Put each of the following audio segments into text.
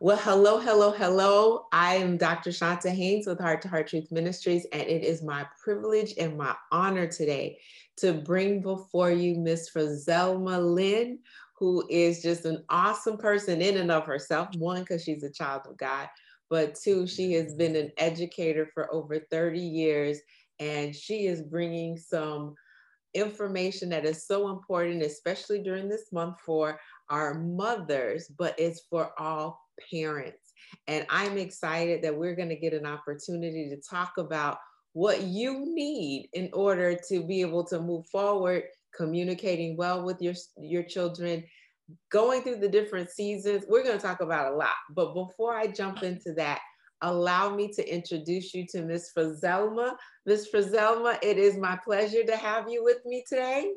Well, hello, hello, hello. I am Dr. Shante Haynes with Heart to Heart Truth Ministries, and it is my privilege and my honor today to bring before you Miss Frazelma Lynn, who is just an awesome person in and of herself. One, because she's a child of God, but two, she has been an educator for over 30 years, and she is bringing some information that is so important, especially during this month for our mothers, but it's for all parents. And I'm excited that we're going to get an opportunity to talk about what you need in order to be able to move forward, communicating well with your, your children, going through the different seasons. We're going to talk about a lot. But before I jump into that, allow me to introduce you to Miss Frizelma. Miss Frizelma, it is my pleasure to have you with me today.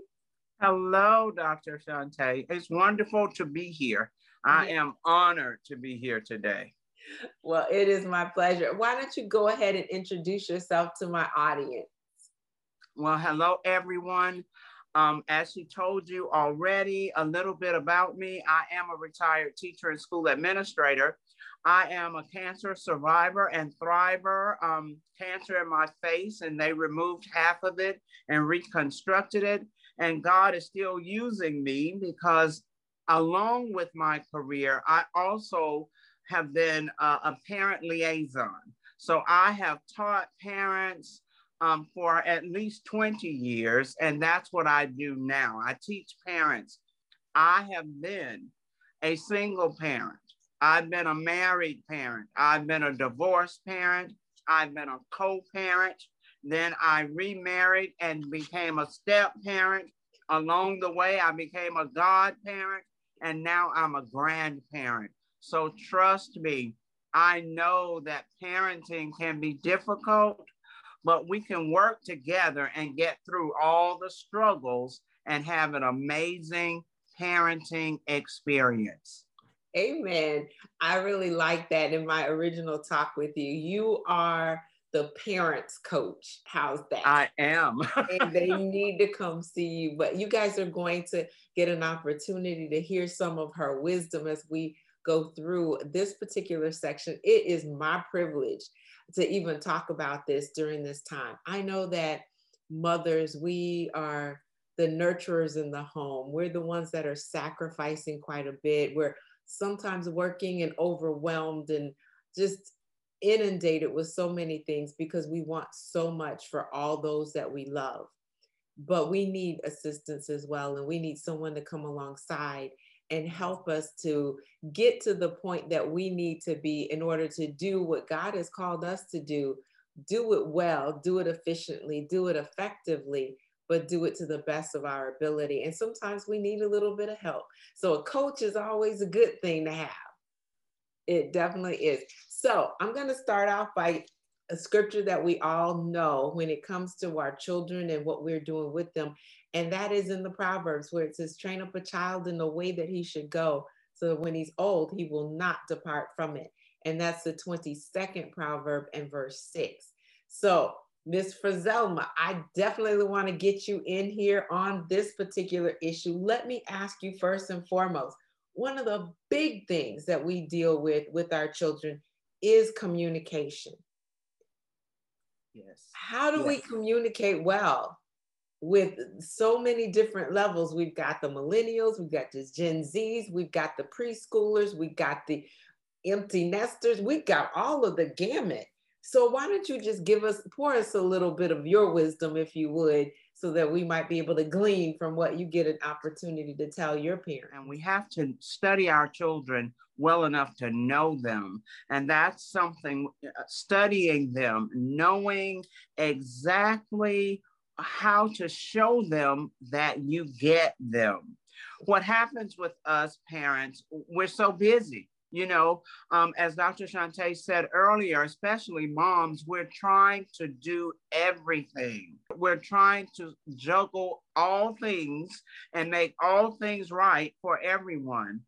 Hello, Dr. Shante. It's wonderful to be here. I am honored to be here today. Well, it is my pleasure. Why don't you go ahead and introduce yourself to my audience? Well, hello, everyone. Um, as she told you already, a little bit about me. I am a retired teacher and school administrator. I am a cancer survivor and thriver. Um, cancer in my face, and they removed half of it and reconstructed it. And God is still using me because along with my career, I also have been a parent liaison. So I have taught parents um, for at least 20 years, and that's what I do now. I teach parents. I have been a single parent. I've been a married parent. I've been a divorced parent. I've been a co parent. Then I remarried and became a step parent. Along the way, I became a godparent and now I'm a grandparent. So trust me, I know that parenting can be difficult, but we can work together and get through all the struggles and have an amazing parenting experience. Amen. I really like that in my original talk with you. You are the parents coach. How's that? I am. and they need to come see you. But you guys are going to get an opportunity to hear some of her wisdom as we go through this particular section. It is my privilege to even talk about this during this time. I know that mothers, we are the nurturers in the home. We're the ones that are sacrificing quite a bit. We're sometimes working and overwhelmed and just inundated with so many things because we want so much for all those that we love. But we need assistance as well, and we need someone to come alongside and help us to get to the point that we need to be in order to do what God has called us to do. Do it well, do it efficiently, do it effectively, but do it to the best of our ability. And sometimes we need a little bit of help. So a coach is always a good thing to have. It definitely is. So I'm going to start off by a scripture that we all know when it comes to our children and what we're doing with them. And that is in the Proverbs where it says, train up a child in the way that he should go. So that when he's old, he will not depart from it. And that's the 22nd proverb and verse six. So Miss Frazelma, I definitely want to get you in here on this particular issue. Let me ask you first and foremost, one of the big things that we deal with with our children is communication. Yes. How do yes. we communicate well with so many different levels? We've got the millennials, we've got the Gen Zs, we've got the preschoolers, we've got the empty nesters, we've got all of the gamut. So why don't you just give us, pour us a little bit of your wisdom, if you would, so that we might be able to glean from what you get an opportunity to tell your parents. And we have to study our children well enough to know them. And that's something, uh, studying them, knowing exactly how to show them that you get them. What happens with us parents, we're so busy. You know, um, as Dr. Shante said earlier, especially moms, we're trying to do everything. We're trying to juggle all things and make all things right for everyone.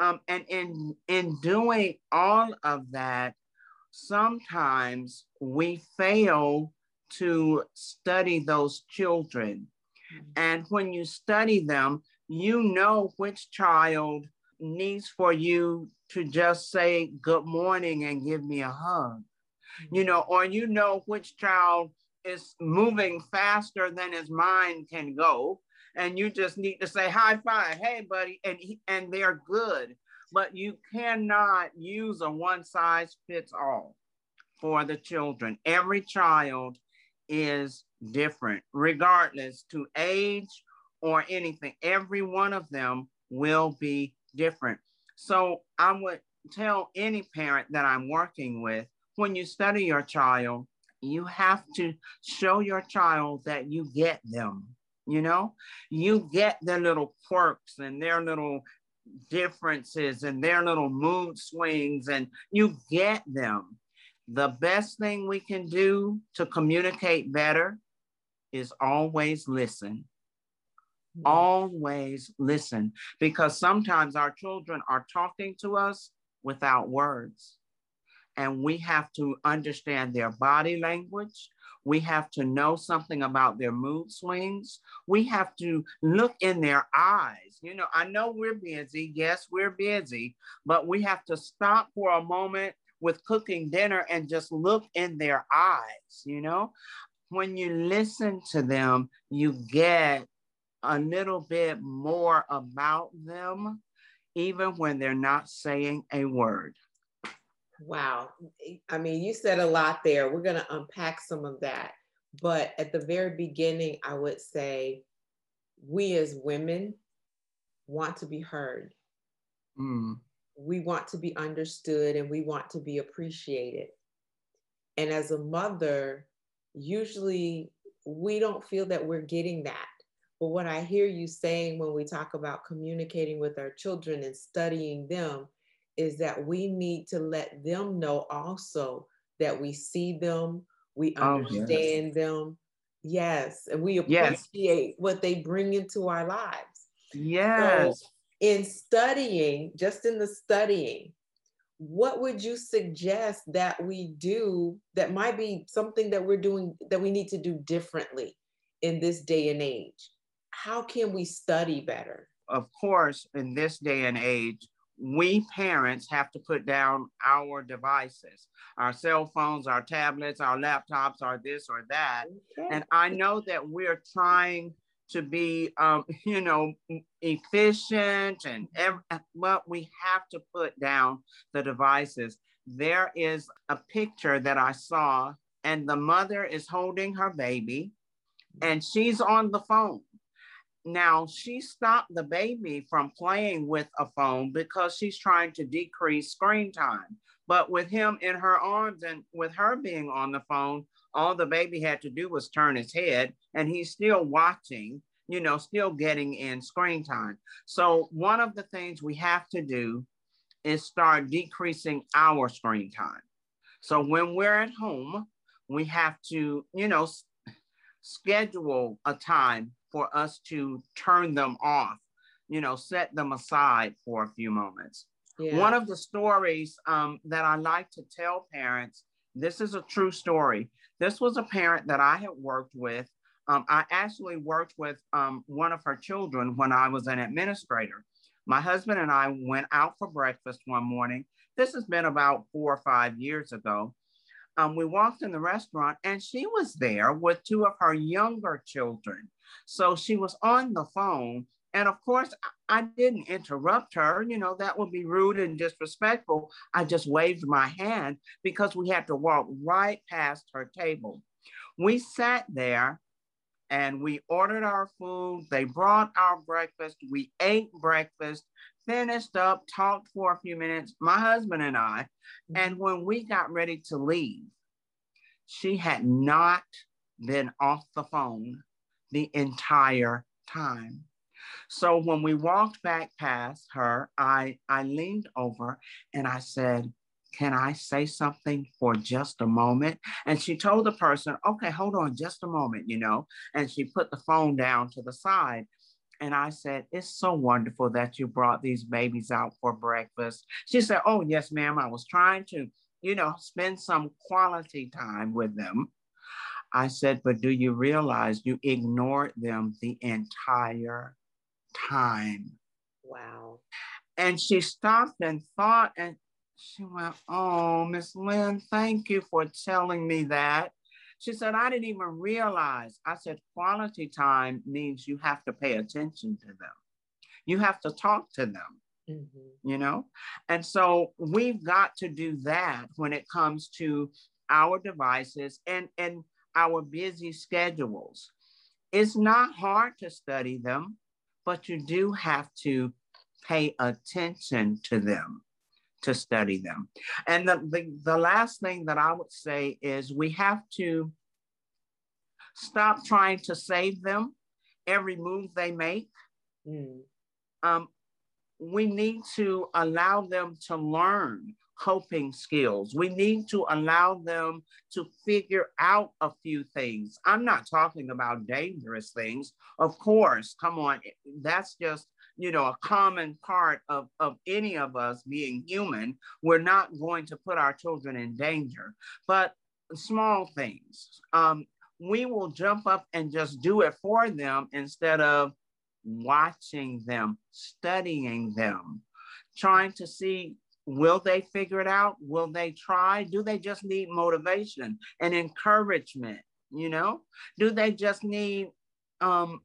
Um, and in in doing all of that, sometimes we fail to study those children. And when you study them, you know which child needs for you to just say good morning and give me a hug. You mm-hmm. know, or you know which child is moving faster than his mind can go and you just need to say high five hey buddy and he, and they're good but you cannot use a one size fits all for the children. Every child is different, regardless to age or anything. Every one of them will be different. So I would tell any parent that I'm working with when you study your child, you have to show your child that you get them. You know, you get their little quirks and their little differences and their little mood swings, and you get them. The best thing we can do to communicate better is always listen. Always listen, because sometimes our children are talking to us without words. And we have to understand their body language. We have to know something about their mood swings. We have to look in their eyes. You know, I know we're busy. Yes, we're busy, but we have to stop for a moment with cooking dinner and just look in their eyes. You know, when you listen to them, you get a little bit more about them, even when they're not saying a word. Wow. I mean, you said a lot there. We're going to unpack some of that. But at the very beginning, I would say we as women want to be heard. Mm. We want to be understood and we want to be appreciated. And as a mother, usually we don't feel that we're getting that. But what I hear you saying when we talk about communicating with our children and studying them is that we need to let them know also that we see them, we understand oh, yes. them. Yes, and we appreciate yes. what they bring into our lives. Yes. So in studying, just in the studying, what would you suggest that we do that might be something that we're doing that we need to do differently in this day and age? How can we study better? Of course, in this day and age, we parents have to put down our devices, our cell phones, our tablets, our laptops, our this or that. Okay. And I know that we're trying to be, um, you know, efficient and every, but we have to put down the devices. There is a picture that I saw, and the mother is holding her baby, and she's on the phone. Now, she stopped the baby from playing with a phone because she's trying to decrease screen time. But with him in her arms and with her being on the phone, all the baby had to do was turn his head and he's still watching, you know, still getting in screen time. So, one of the things we have to do is start decreasing our screen time. So, when we're at home, we have to, you know, schedule a time for us to turn them off, you know, set them aside for a few moments. Yeah. One of the stories um, that I like to tell parents, this is a true story. This was a parent that I had worked with. Um, I actually worked with um, one of her children when I was an administrator. My husband and I went out for breakfast one morning. This has been about four or five years ago. Um, we walked in the restaurant and she was there with two of her younger children. So she was on the phone. And of course, I didn't interrupt her. You know, that would be rude and disrespectful. I just waved my hand because we had to walk right past her table. We sat there and we ordered our food. They brought our breakfast. We ate breakfast, finished up, talked for a few minutes, my husband and I. Mm-hmm. And when we got ready to leave, she had not been off the phone the entire time. So when we walked back past her, I, I leaned over and I said, Can I say something for just a moment? And she told the person, Okay, hold on just a moment, you know. And she put the phone down to the side. And I said, It's so wonderful that you brought these babies out for breakfast. She said, Oh, yes, ma'am. I was trying to, you know, spend some quality time with them. I said, But do you realize you ignored them the entire time. Wow. And she stopped and thought, and she went, Oh, Miss Lynn, thank you for telling me that. She said, I didn't even realize. I said, quality time means you have to pay attention to them. You have to talk to them, mm-hmm. you know? And so we've got to do that when it comes to our devices and, and our busy schedules. It's not hard to study them but you do have to pay attention to them to study them. And the, the, the, last thing that I would say is we have to stop trying to save them every move they make. Mm. Um, we need to allow them to learn coping skills. We need to allow them to figure out a few things. I'm not talking about dangerous things. Of course, come on, that's just you know a common part of, of any of us being human we're not going to put our children in danger but small things um, we will jump up and just do it for them instead of watching them studying them trying to see Will they figure it out? Will they try? Do they just need motivation and encouragement? You know, do they just need, um,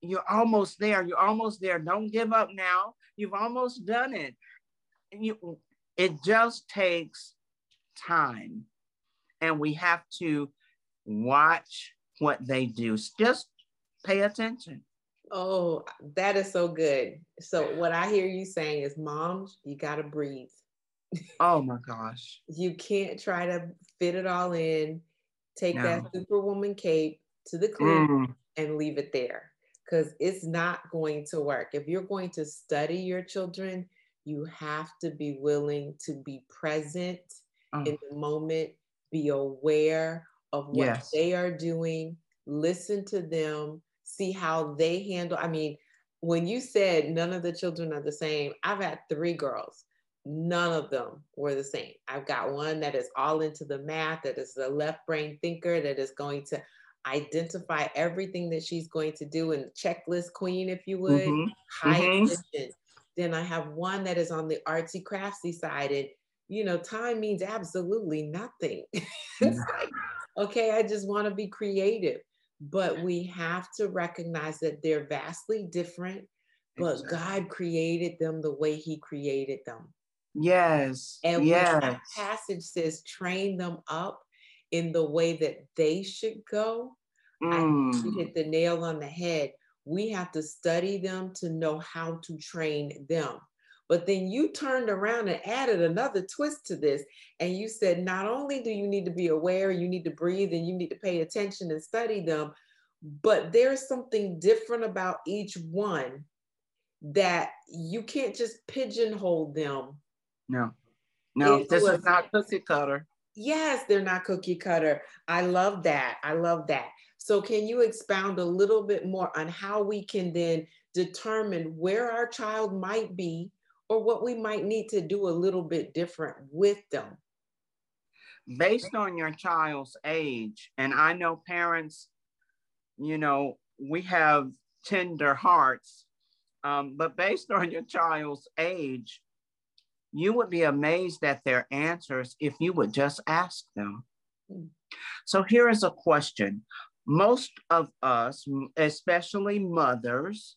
you're almost there, you're almost there. Don't give up now. You've almost done it. You, it just takes time. And we have to watch what they do. Just pay attention. Oh, that is so good. So, what I hear you saying is, moms, you got to breathe. Oh my gosh. you can't try to fit it all in, take no. that superwoman cape to the clinic mm. and leave it there because it's not going to work. If you're going to study your children, you have to be willing to be present oh. in the moment, be aware of what yes. they are doing, listen to them, see how they handle. I mean, when you said none of the children are the same, I've had three girls none of them were the same. I've got one that is all into the math, that is a left brain thinker, that is going to identify everything that she's going to do and checklist queen, if you would, mm-hmm. high mm-hmm. Then I have one that is on the artsy craftsy side. And, you know, time means absolutely nothing. it's like, okay, I just want to be creative. But we have to recognize that they're vastly different, but. God created them the way He created them. Yes. And yes. that passage says, train them up in the way that they should go, mm. I hit the nail on the head. We have to study them to know how to train them. But then you turned around and added another twist to this. And you said, not only do you need to be aware, you need to breathe and you need to pay attention and study them, but there's something different about each one that you can't just pigeonhole them no, no, this was, is not cookie cutter. Yes, they're not cookie cutter. I love that. I love that. So, can you expound a little bit more on how we can then determine where our child might be or what we might need to do a little bit different with them? Based on your child's age, and I know parents, you know, we have tender hearts, um, but based on your child's age, you would be amazed at their answers if you would just ask them. Hmm. So here is a question. Most of us, especially mothers,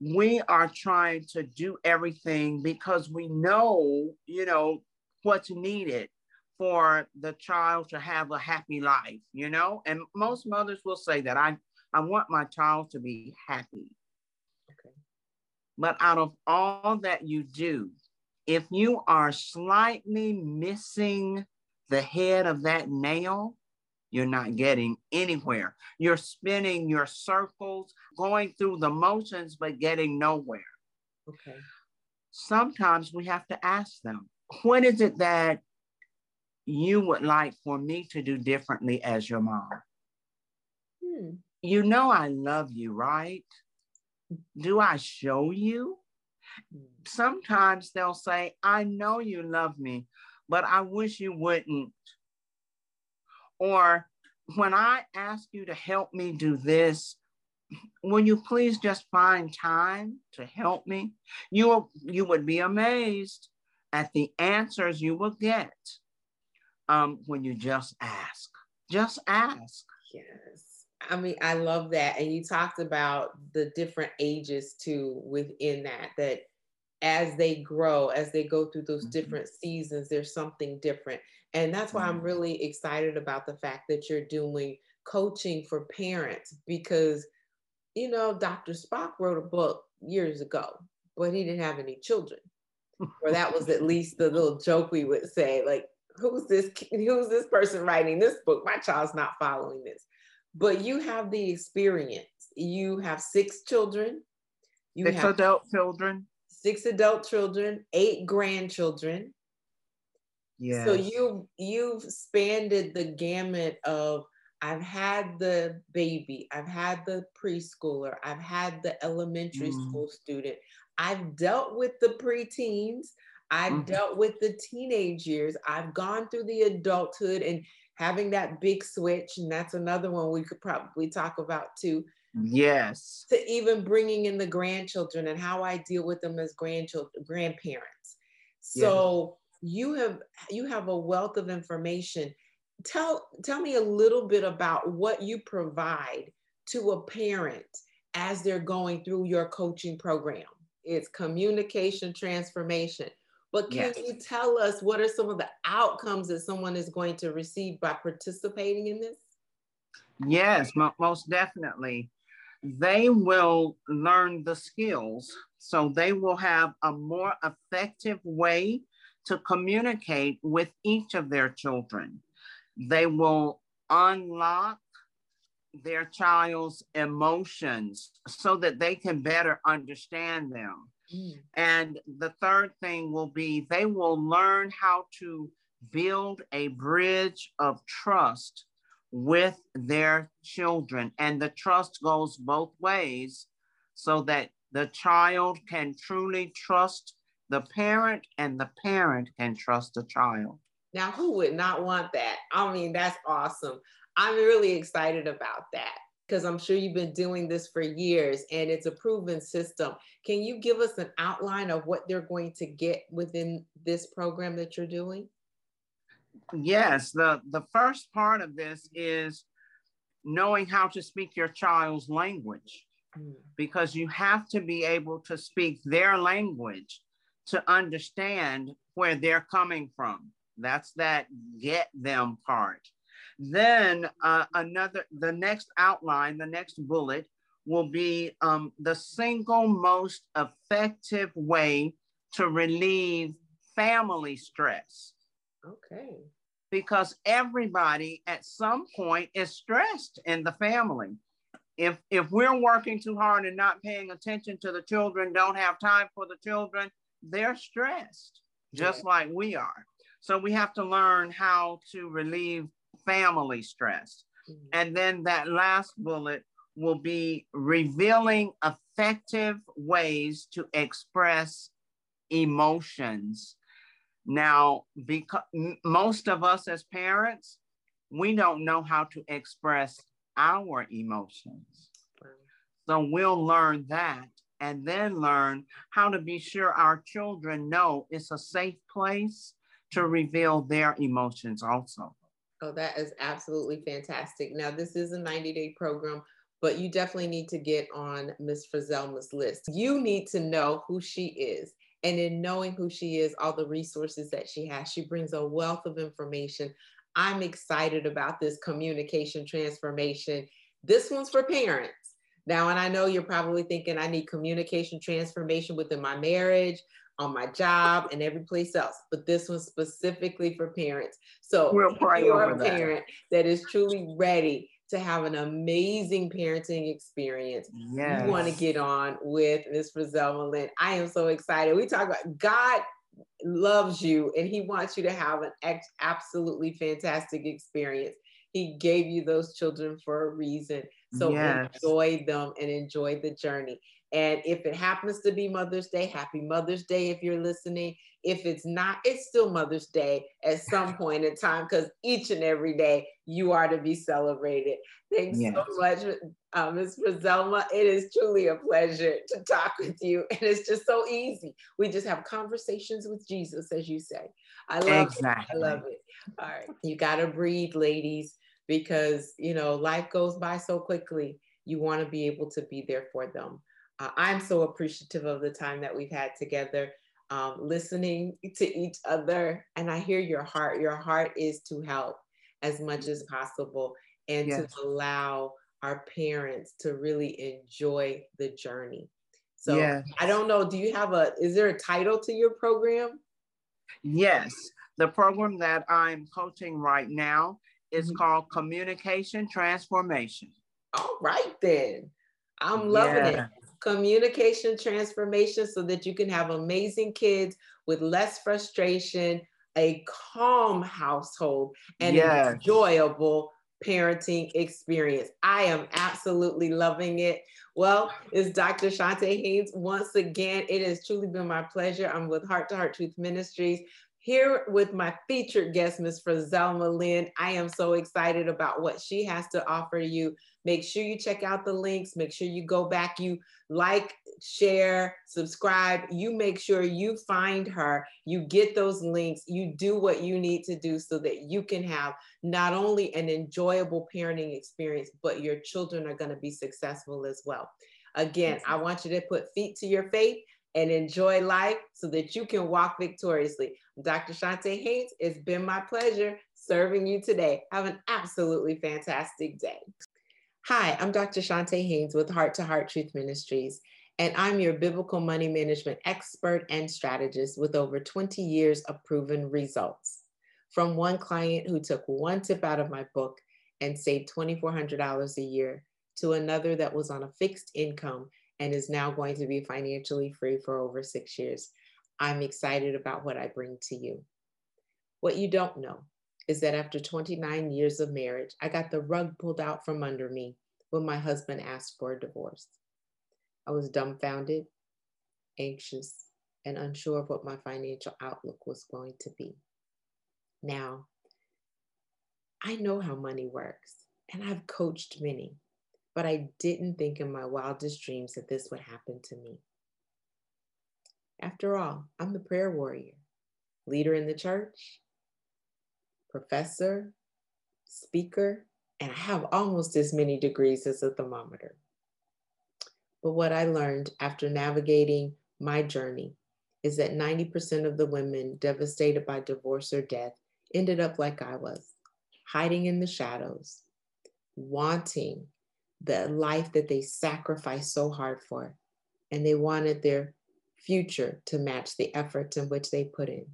we are trying to do everything because we know, you know, what's needed for the child to have a happy life, you know? And most mothers will say that I, I want my child to be happy. Okay. But out of all that you do, if you are slightly missing the head of that nail, you're not getting anywhere. You're spinning your circles, going through the motions, but getting nowhere. Okay. Sometimes we have to ask them, what is it that you would like for me to do differently as your mom? Hmm. You know, I love you, right? Do I show you? Sometimes they'll say, I know you love me, but I wish you wouldn't. Or when I ask you to help me do this, will you please just find time to help me? You, you would be amazed at the answers you will get um, when you just ask. Just ask. Yes. I mean, I love that. And you talked about the different ages too within that, that as they grow, as they go through those mm-hmm. different seasons, there's something different. And that's why I'm mm-hmm. really excited about the fact that you're doing coaching for parents because, you know, Dr. Spock wrote a book years ago, but he didn't have any children. or that was at least the little joke we would say, like, who's this who's this person writing this book? My child's not following this. But you have the experience. You have six children. You six have adult children. Six adult children, eight grandchildren. Yeah. So you you've spanned the gamut of I've had the baby, I've had the preschooler, I've had the elementary mm. school student, I've dealt with the preteens, I've mm. dealt with the teenage years, I've gone through the adulthood and having that big switch, and that's another one we could probably talk about too. Yes. To even bringing in the grandchildren and how I deal with them as grandchildren, grandparents. So you have you have a wealth of information tell tell me a little bit about what you provide to a parent as they're going through your coaching program it's communication transformation but can yes. you tell us what are some of the outcomes that someone is going to receive by participating in this yes most definitely they will learn the skills so they will have a more effective way to communicate with each of their children. They will unlock their child's emotions so that they can better understand them. Mm. And the third thing will be they will learn how to build a bridge of trust with their children. And the trust goes both ways so that the child can truly trust the parent and the parent can trust the child. Now, who would not want that? I mean, that's awesome. I'm really excited about that because I'm sure you've been doing this for years and it's a proven system. Can you give us an outline of what they're going to get within this program that you're doing? Yes, the, the first part of this is knowing how to speak your child's language mm. because you have to be able to speak their language to understand where they're coming from. That's that get them part. Then uh, another, the next outline, the next bullet will be um, the single most effective way to relieve family stress. Okay. Because everybody at some point is stressed in the family. If, if we're working too hard and not paying attention to the children, don't have time for the children, they're stressed just yeah. like we are. So we have to learn how to relieve family stress. Mm-hmm. And then that last bullet will be revealing effective ways to express emotions. Now, because most of us as parents, we don't know how to express our emotions. So we'll learn that and then learn how to be sure our children know it's a safe place to reveal their emotions also. Oh, that is absolutely fantastic. Now, this is a 90 day program, but you definitely need to get on Miss Frizelma's list. You need to know who she is. And in knowing who she is, all the resources that she has, she brings a wealth of information. I'm excited about this communication transformation. This one's for parents now, and I know you're probably thinking I need communication transformation within my marriage. On my job and every place else, but this one's specifically for parents. So we'll pray you're a that. parent that is truly ready to have an amazing parenting experience. Yes. You want to get on with Miss Frizelma Lynn. I am so excited. We talk about God loves you and he wants you to have an ex- absolutely fantastic experience. He gave you those children for a reason. So Yes. enjoy them and enjoy the journey. And if it happens to be Mother's Day, happy Mother's Day if you're listening. If it's not, it's still Mother's Day at some point in time because each and every day you are to be celebrated. Thanks Yes. so much, uh, Ms. Frizelma. It is truly a pleasure to talk with you. And it's just so easy. We just have conversations with Jesus, as you say. I love it. I love it. All right. You got to breathe, ladies, because, you know, life goes by so quickly. You want to be able to be there for them. Uh, I'm so appreciative of the time that we've had together, um, listening to each other. And I hear your heart. Your heart is to help as much as possible and Yes. to allow our parents to really enjoy the journey. So Yes. I don't know. Do you have a, is there a title to your program? Yes, the program that I'm coaching right now is Mhm. called Communication Transformation. All right, then. I'm loving it. Communication transformation so that you can have amazing kids with less frustration, a calm household, and Yes. an enjoyable parenting experience. I am absolutely loving it. Well, it's Dr. Shante Haynes. Once again, it has truly been my pleasure. I'm with Heart to Heart Truth Ministries here with my featured guest, Ms. Frizelma Lynn. I am so excited about what she has to offer you. Make sure you check out the links. Make sure you go back, you like, share, subscribe. You make sure you find her, you get those links, you do what you need to do so that you can have not only an enjoyable parenting experience, but your children are going to be successful as well. Again, I want you to put feet to your faith and enjoy life so that you can walk victoriously. Dr. Shante Haynes, it's been my pleasure serving you today. Have an absolutely fantastic day. Hi, I'm Dr. Shante Haynes with Heart to Heart Truth Ministries, and I'm your biblical money management expert and strategist with over 20 years of proven results. From one client who took one tip out of my book and saved $2,400 a year to another that was on a fixed income and is now going to be financially free for over six years. I'm excited about what I bring to you. What you don't know is that after 29 years of marriage, I got the rug pulled out from under me when my husband asked for a divorce. I was dumbfounded, anxious, and unsure of what my financial outlook was going to be. Now, I know how money works, and I've coached many, but I didn't think in my wildest dreams that this would happen to me. After all, I'm the prayer warrior, leader in the church, professor, speaker, and I have almost as many degrees as a thermometer. But what I learned after navigating my journey is that 90% of the women devastated by divorce or death ended up like I was, hiding in the shadows, wanting the life that they sacrificed so hard for, and they wanted their future to match the efforts in which they put in.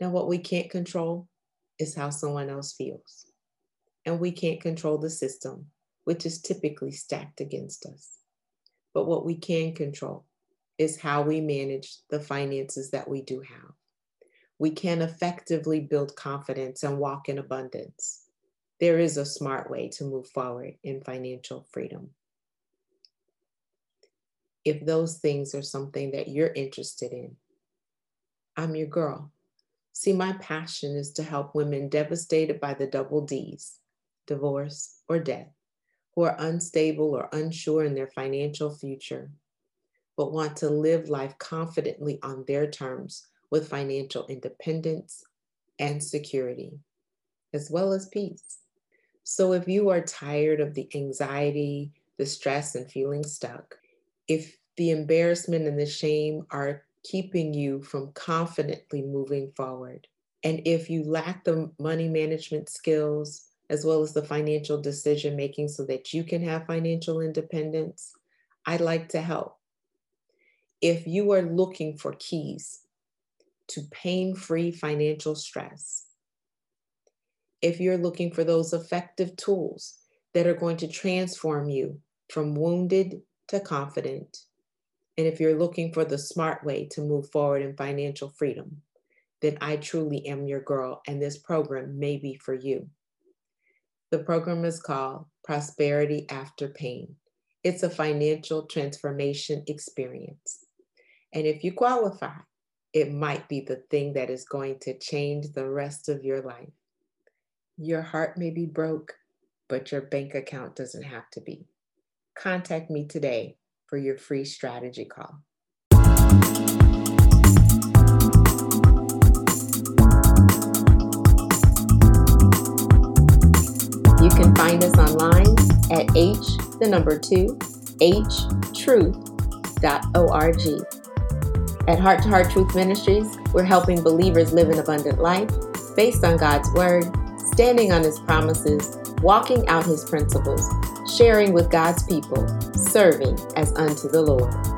Now, what we can't control is how someone else feels. And we can't control the system, which is typically stacked against us. But what we can control is how we manage the finances that we do have. We can effectively build confidence and walk in abundance. There is a smart way to move forward in financial freedom. If those things are something that you're interested in, I'm your girl. See, my passion is to help women devastated by the double D's, divorce or death, who are unstable or unsure in their financial future, but want to live life confidently on their terms with financial independence and security, as well as peace. So if you are tired of the anxiety, the stress, and feeling stuck, if the embarrassment and the shame are keeping you from confidently moving forward, and if you lack the money management skills as well as the financial decision making so that you can have financial independence, I'd like to help. If you are looking for keys to pain free financial stress, if you're looking for those effective tools that are going to transform you from wounded to confident, and if you're looking for the smart way to move forward in financial freedom, then I truly am your girl, and this program may be for you. The program is called Prosperity After Pain. It's a financial transformation experience. And if you qualify, it might be the thing that is going to change the rest of your life. Your heart may be broke, but your bank account doesn't have to be. Contact me today for your free strategy call. You can find us online at h the number 2 htruth.org. At Heart to Heart Truth Ministries, we're helping believers live an abundant life based on God's word, standing on his promises, walking out his principles, sharing with God's people, serving as unto the Lord.